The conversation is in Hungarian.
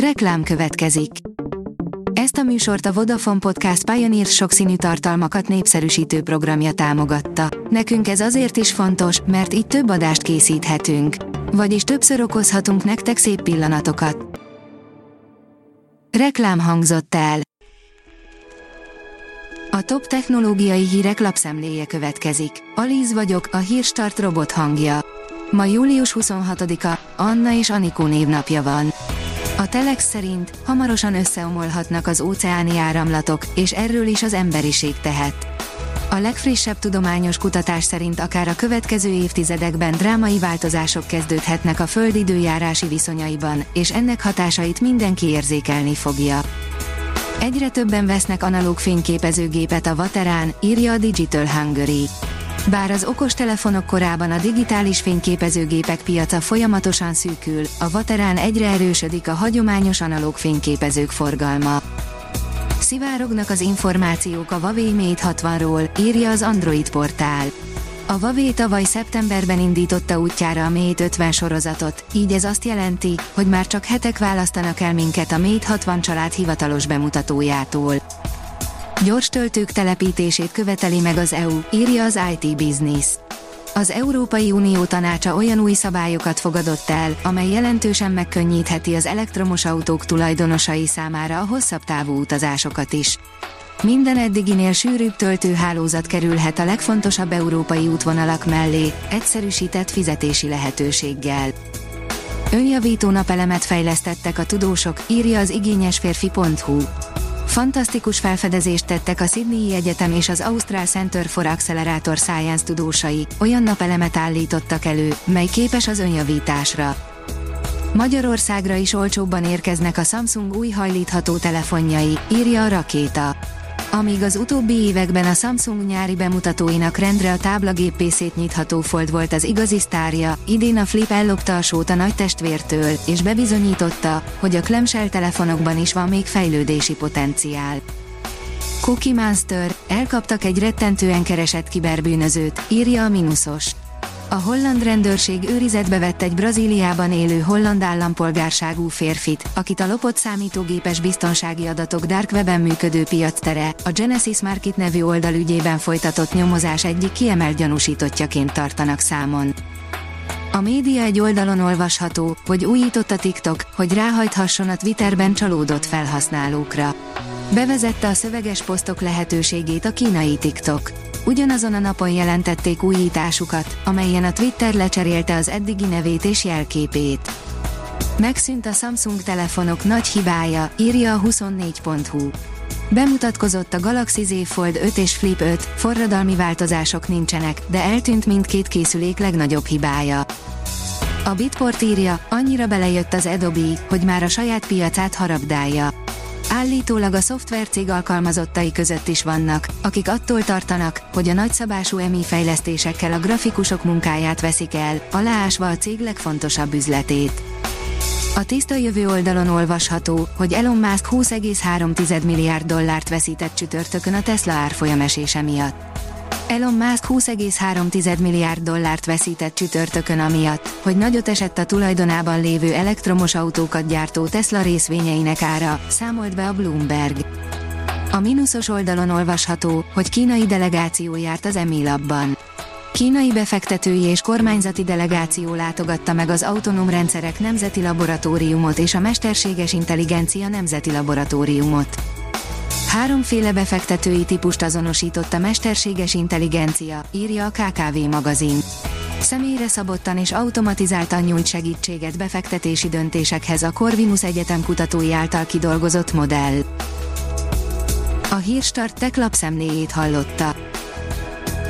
Reklám következik. Ezt a műsort a Vodafone Podcast Pioneer sokszínű tartalmakat népszerűsítő programja támogatta. Nekünk ez azért is fontos, mert így több adást készíthetünk. Vagyis többször okozhatunk nektek szép pillanatokat. Reklám hangzott el. A top technológiai hírek lapszemléje következik. Alíz vagyok, a hírstart robot hangja. Ma július 26-a, Anna és Anikó névnapja van. A Telex szerint hamarosan összeomolhatnak az óceáni áramlatok, és erről is az emberiség tehet. A legfrissebb tudományos kutatás szerint akár a következő évtizedekben drámai változások kezdődhetnek a Föld időjárási viszonyaiban, és ennek hatásait mindenki érzékelni fogja. Egyre többen vesznek analóg fényképezőgépet a Vaterán, írja a Digital Hungary. Bár az okostelefonok korában a digitális fényképezőgépek piaca folyamatosan szűkül, a Vaterán egyre erősödik a hagyományos analóg fényképezők forgalma. Szivárognak az információk a Huawei Mate 60-ról, írja az Android portál. A Huawei tavaly szeptemberben indította útjára a Mate 50 sorozatot, így ez azt jelenti, hogy már csak hetek választanak el minket a Mate 60 család hivatalos bemutatójától. Gyors töltők telepítését követeli meg az EU, írja az IT Business. Az Európai Unió tanácsa olyan új szabályokat fogadott el, amely jelentősen megkönnyítheti az elektromos autók tulajdonosai számára a hosszabb távú utazásokat is. Minden eddiginél sűrűbb töltőhálózat kerülhet a legfontosabb európai útvonalak mellé, egyszerűsített fizetési lehetőséggel. Önjavító napelemet fejlesztettek a tudósok, írja az igényesférfi.hu. Fantasztikus felfedezést tettek a Sydney Egyetem és az Austrál Center for Accelerator Science tudósai, olyan napelemet állítottak elő, mely képes az önjavításra. Magyarországra is olcsóbban érkeznek a Samsung új hajlítható telefonjai, írja a rakéta. Amíg az utóbbi években a Samsung nyári bemutatóinak rendre a táblagépészét nyitható fold volt az igazi sztárja, idén a Flip ellopta a sót a nagy testvértől, és bebizonyította, hogy a clamshell telefonokban is van még fejlődési potenciál. Cookie Monster, elkaptak egy rettentően keresett kiberbűnözőt, írja a Minusos. A holland rendőrség őrizetbe vett egy Brazíliában élő holland állampolgárságú férfit, akit a lopott számítógépes biztonsági adatok Dark Webben működő piactere, a Genesis Market nevű oldal ügyében folytatott nyomozás egyik kiemelt gyanúsítottjaként tartanak számon. A média egy oldalon olvasható, hogy újított a TikTok, hogy ráhajthasson a Twitterben csalódott felhasználókra. Bevezette a szöveges posztok lehetőségét a kínai TikTok. Ugyanazon a napon jelentették újításukat, amelyen a Twitter lecserélte az eddigi nevét és jelképét. Megszűnt a Samsung telefonok nagy hibája, írja a 24.hu. Bemutatkozott a Galaxy Z Fold 5 és Flip 5, forradalmi változások nincsenek, de eltűnt mindkét készülék legnagyobb hibája. A Bitport írja, annyira belejött az Adobe, hogy már a saját piacát harabdálja. Állítólag a szoftvercég alkalmazottai között is vannak, akik attól tartanak, hogy a nagyszabású EMI fejlesztésekkel a grafikusok munkáját veszik el, aláásva a cég legfontosabb üzletét. A tiszta jövő oldalon olvasható, hogy Elon Musk 20,3 milliárd dollárt veszített csütörtökön a Tesla árfolyamesése miatt. Elon Musk 20,3 milliárd dollárt veszített csütörtökön amiatt, hogy nagyot esett a tulajdonában lévő elektromos autókat gyártó Tesla részvényeinek ára, számolt be a Bloomberg. A mínuszos oldalon olvasható, hogy kínai delegáció járt az Emilabban. Kínai befektetői és kormányzati delegáció látogatta meg az Autonóm Rendszerek Nemzeti Laboratóriumot és a Mesterséges Intelligencia Nemzeti Laboratóriumot. Háromféle befektetői típust azonosított a mesterséges intelligencia, írja a KKV magazin. Személyre szabottan és automatizáltan nyújt segítséget befektetési döntésekhez a Corvinus Egyetem kutatói által kidolgozott modell. A Hírstart tech lapszemléjét hallotta.